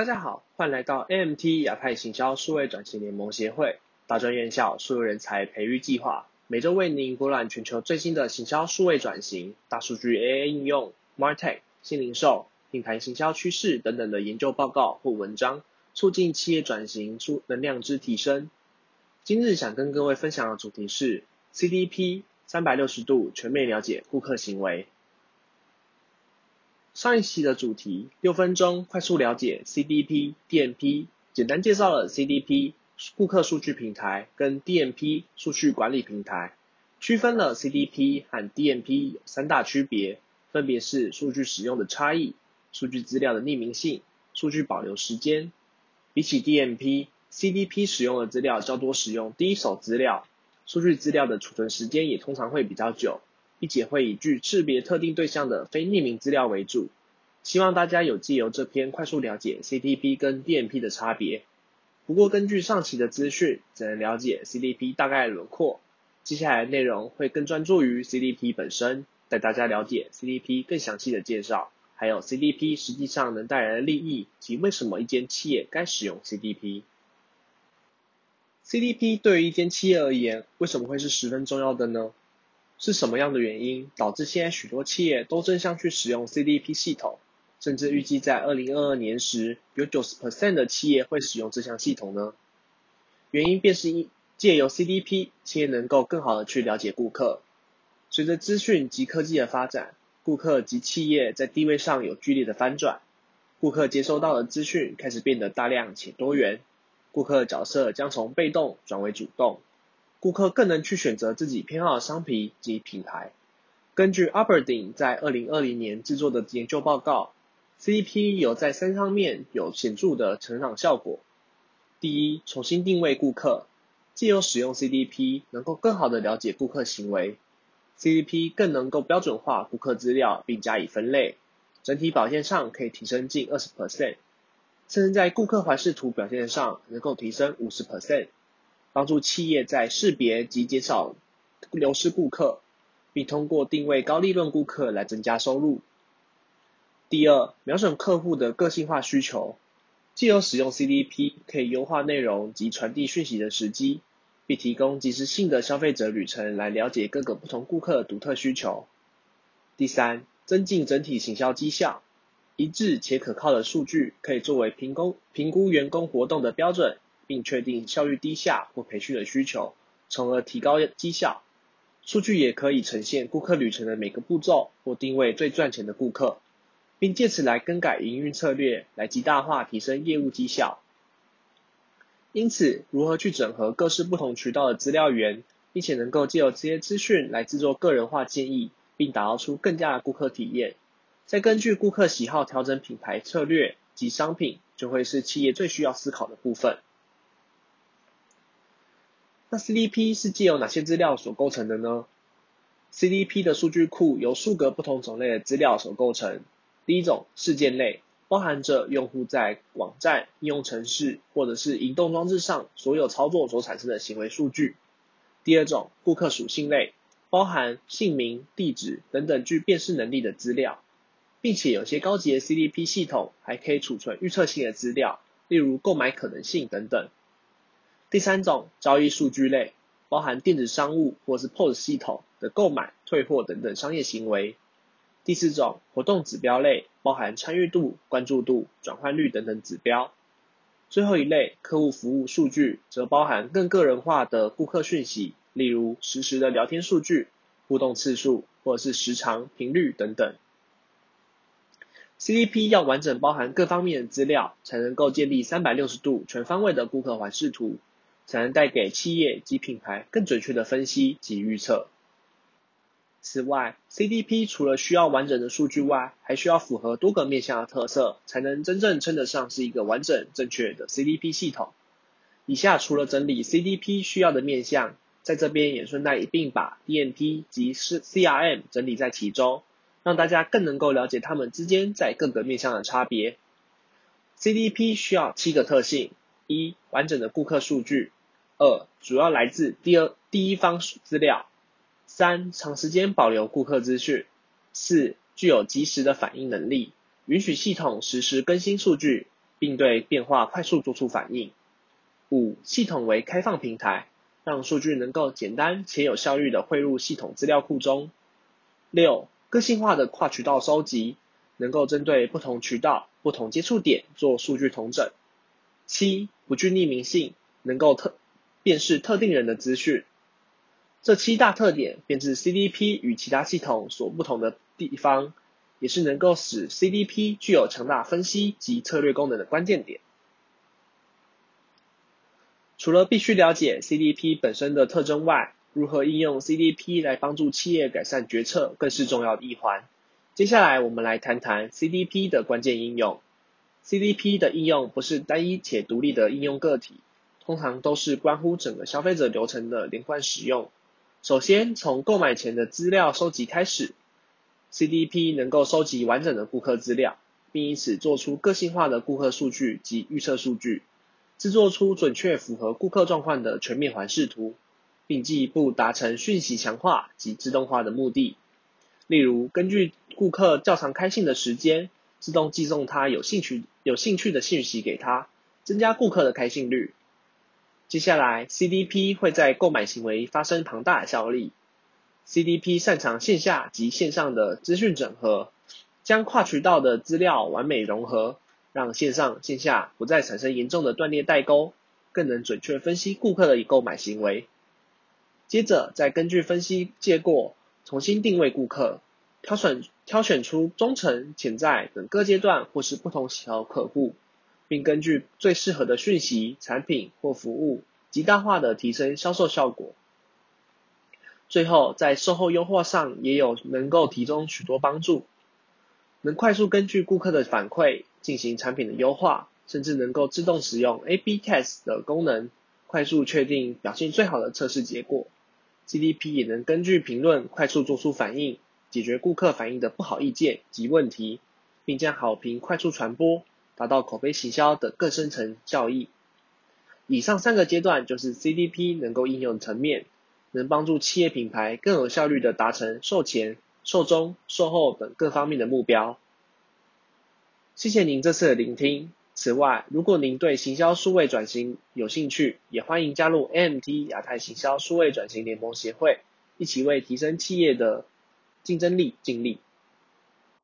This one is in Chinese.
大家好，欢迎来到 AMT 亚太行销数位转型联盟协会大专院校数位人才培育计划，每周为您博览全球最新的行销数位转型、大数据 AI 应用、Martech、新零售、品牌行销趋势等等的研究报告或文章，促进企业转型出能量之提升。今日想跟各位分享的主题是 CDP 三百六十度全面了解顾客行为。上一期的主题六分钟快速了解 CDP、DMP，简单介绍了 CDP 顾客数据平台跟 DMP 数据管理平台，区分了 CDP 和 DMP 有三大区别，分别是数据使用的差异、数据资料的匿名性、数据保留时间。比起 DMP，CDP 使用的资料较多使用第一手资料，数据资料的储存时间也通常会比较久。一且会以具识别特定对象的非匿名资料为主，希望大家有借由这篇快速了解 CDP 跟 DMP 的差别。不过根据上期的资讯，只能了解 CDP 大概轮廓。接下来内容会更专注于 CDP 本身，带大家了解 CDP 更详细的介绍，还有 CDP 实际上能带来的利益及为什么一间企业该使用 CDP。CDP 对于一间企业而言，为什么会是十分重要的呢？是什么样的原因导致现在许多企业都争相去使用 CDP 系统，甚至预计在二零二二年时，有九十 percent 的企业会使用这项系统呢？原因便是一借由 CDP，企业能够更好的去了解顾客。随着资讯及科技的发展，顾客及企业在地位上有剧烈的翻转，顾客接收到的资讯开始变得大量且多元，顾客角色将从被动转为主动。顾客更能去选择自己偏好的商品及品牌。根据 Aberdeen 在二零二零年制作的研究报告，CDP 有在三方面有显著的成长效果。第一，重新定位顾客，借由使用 CDP，能够更好的了解顾客行为。CDP 更能够标准化顾客资料并加以分类，整体表现上可以提升近二十 percent，甚至在顾客环视图表现上能够提升五十 percent。帮助企业在识别及减少流失顾客，并通过定位高利润顾客来增加收入。第二，瞄准客户的个性化需求，既有使用 CDP 可以优化内容及传递讯息的时机，并提供及时性的消费者旅程来了解各个不同顾客的独特需求。第三，增进整体行销绩效，一致且可靠的数据可以作为评估评估员工活动的标准。并确定效率低下或培训的需求，从而提高绩效。数据也可以呈现顾客旅程的每个步骤，或定位最赚钱的顾客，并借此来更改营运策略，来极大化提升业务绩效。因此，如何去整合各式不同渠道的资料源，并且能够借由这些资讯来制作个人化建议，并打造出更加的顾客体验，再根据顾客喜好调整品牌策略及商品，就会是企业最需要思考的部分。那 CDP 是借由哪些资料所构成的呢？CDP 的数据库由数个不同种类的资料所构成。第一种事件类，包含着用户在网站、应用程式或者是移动装置上所有操作所产生的行为数据。第二种顾客属性类，包含姓名、地址等等具辨识能力的资料，并且有些高级的 CDP 系统还可以储存预测性的资料，例如购买可能性等等。第三种交易数据类，包含电子商务或是 POS 系统的购买、退货等等商业行为。第四种活动指标类，包含参与度、关注度、转换率等等指标。最后一类客户服务数据，则包含更个人化的顾客讯息，例如实时的聊天数据、互动次数或者是时长、频率等等。CDP 要完整包含各方面的资料，才能够建立三百六十度全方位的顾客环视图。才能带给企业及品牌更准确的分析及预测。此外，CDP 除了需要完整的数据外，还需要符合多个面向的特色，才能真正称得上是一个完整正确的 CDP 系统。以下除了整理 CDP 需要的面向，在这边也顺带一并把 DMP 及是 CRM 整理在其中，让大家更能够了解它们之间在各个面向的差别。CDP 需要七个特性：一、完整的顾客数据。二、主要来自第二第一方资料；三、长时间保留顾客资讯；四、具有及时的反应能力，允许系统实时更新数据；并对变化快速做出反应。五、系统为开放平台，让数据能够简单且有效率的汇入系统资料库中。六、个性化的跨渠道收集，能够针对不同渠道、不同接触点做数据统整。七、不具匿名性，能够特辨识特定人的资讯。这七大特点，便是 CDP 与其他系统所不同的地方，也是能够使 CDP 具有强大分析及策略功能的关键点。除了必须了解 CDP 本身的特征外，如何应用 CDP 来帮助企业改善决策，更是重要的一环。接下来，我们来谈谈 CDP 的关键应用。CDP 的应用不是单一且独立的应用个体，通常都是关乎整个消费者流程的连贯使用。首先，从购买前的资料收集开始，CDP 能够收集完整的顾客资料，并以此做出个性化的顾客数据及预测数据，制作出准确符合顾客状况的全面环视图，并进一步达成讯息强化及自动化的目的。例如，根据顾客较常开信的时间，自动寄送他有兴趣有兴趣的信息给他，增加顾客的开信率。接下来，CDP 会在购买行为发生庞大的效力。CDP 擅长线下及线上的资讯整合，将跨渠道的资料完美融合，让线上线下不再产生严重的断裂代沟，更能准确分析顾客的购买行为。接着，再根据分析结果，重新定位顾客。挑选挑选出忠诚、潜在等各阶段或是不同喜好客户，并根据最适合的讯息、产品或服务，极大化的提升销售效果。最后，在售后优化上也有能够提供许多帮助，能快速根据顾客的反馈进行产品的优化，甚至能够自动使用 A/B test 的功能，快速确定表现最好的测试结果。GDP 也能根据评论快速做出反应。解决顾客反映的不好意见及问题，并将好评快速传播，达到口碑行销的更深层效益。以上三个阶段就是 CDP 能够应用层面，能帮助企业品牌更有效率的达成售前、售中、售后等各方面的目标。谢谢您这次的聆听。此外，如果您对行销数位转型有兴趣，也欢迎加入 MT 亚太行销数位转型联盟协会，一起为提升企业的。竞争力，尽力。